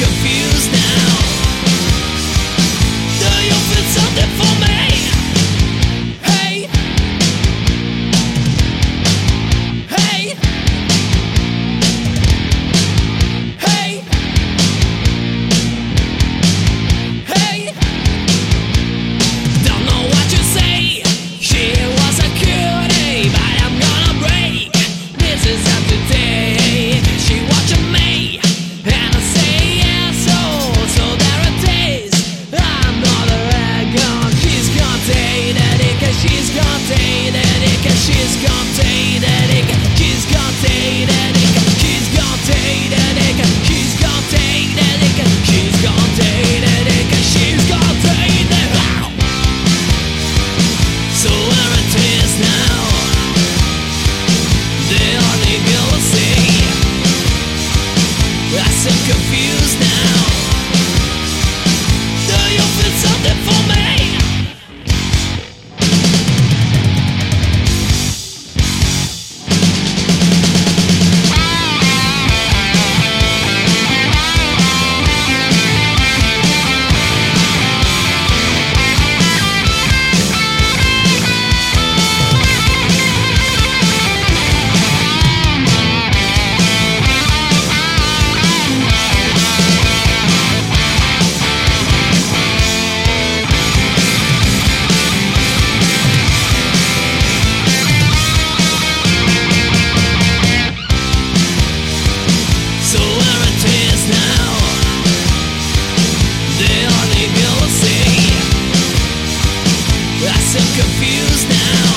confused so confused now. Do you feel something for lost and confused now.